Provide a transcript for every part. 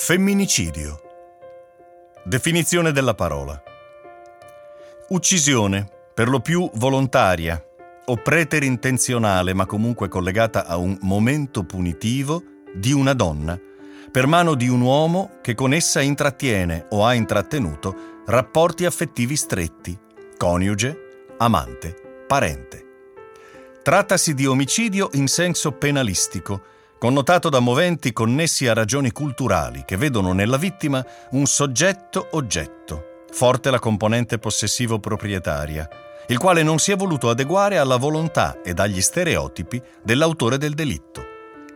Femminicidio. Definizione della parola. Uccisione, per lo più volontaria o preterintenzionale, ma comunque collegata a un momento punitivo di una donna, per mano di un uomo che con essa intrattiene o ha intrattenuto rapporti affettivi stretti, coniuge, amante, parente. Trattasi di omicidio in senso penalistico, connotato da moventi connessi a ragioni culturali che vedono nella vittima un soggetto-oggetto, forte la componente possessivo-proprietaria, il quale non si è voluto adeguare alla volontà ed agli stereotipi dell'autore del delitto,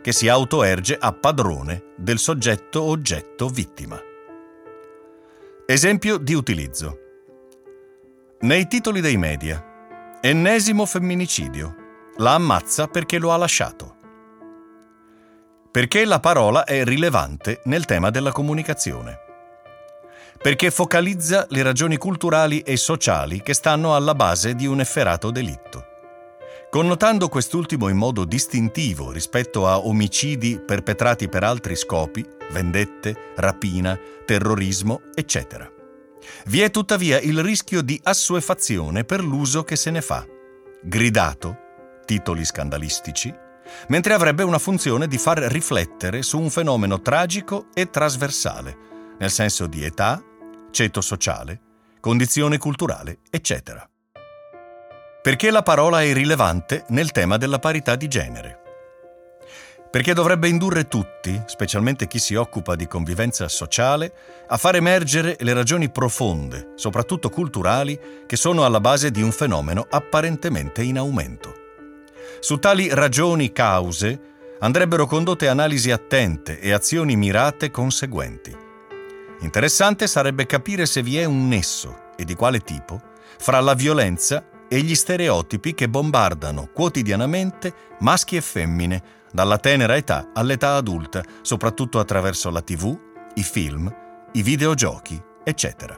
che si autoerge a padrone del soggetto-oggetto vittima. Esempio di utilizzo. Nei titoli dei media. Ennesimo femminicidio. La ammazza perché lo ha lasciato perché la parola è rilevante nel tema della comunicazione. Perché focalizza le ragioni culturali e sociali che stanno alla base di un efferato delitto. Connotando quest'ultimo in modo distintivo rispetto a omicidi perpetrati per altri scopi, vendette, rapina, terrorismo, eccetera. Vi è tuttavia il rischio di assuefazione per l'uso che se ne fa. Gridato, titoli scandalistici, mentre avrebbe una funzione di far riflettere su un fenomeno tragico e trasversale, nel senso di età, ceto sociale, condizione culturale, eccetera. Perché la parola è rilevante nel tema della parità di genere? Perché dovrebbe indurre tutti, specialmente chi si occupa di convivenza sociale, a far emergere le ragioni profonde, soprattutto culturali, che sono alla base di un fenomeno apparentemente in aumento. Su tali ragioni cause andrebbero condotte analisi attente e azioni mirate conseguenti. Interessante sarebbe capire se vi è un nesso, e di quale tipo, fra la violenza e gli stereotipi che bombardano quotidianamente maschi e femmine, dalla tenera età all'età adulta, soprattutto attraverso la tv, i film, i videogiochi, eccetera.